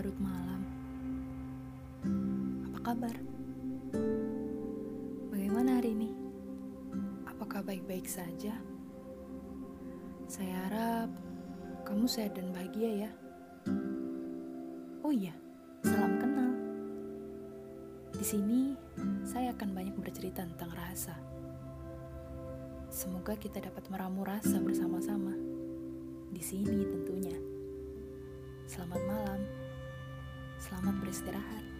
larut malam. Apa kabar? Bagaimana hari ini? Apakah baik-baik saja? Saya harap kamu sehat dan bahagia ya. Oh iya, salam kenal. Di sini saya akan banyak bercerita tentang rasa. Semoga kita dapat meramu rasa bersama-sama. Di sini tentunya. Selamat malam. Selamat beristirahat.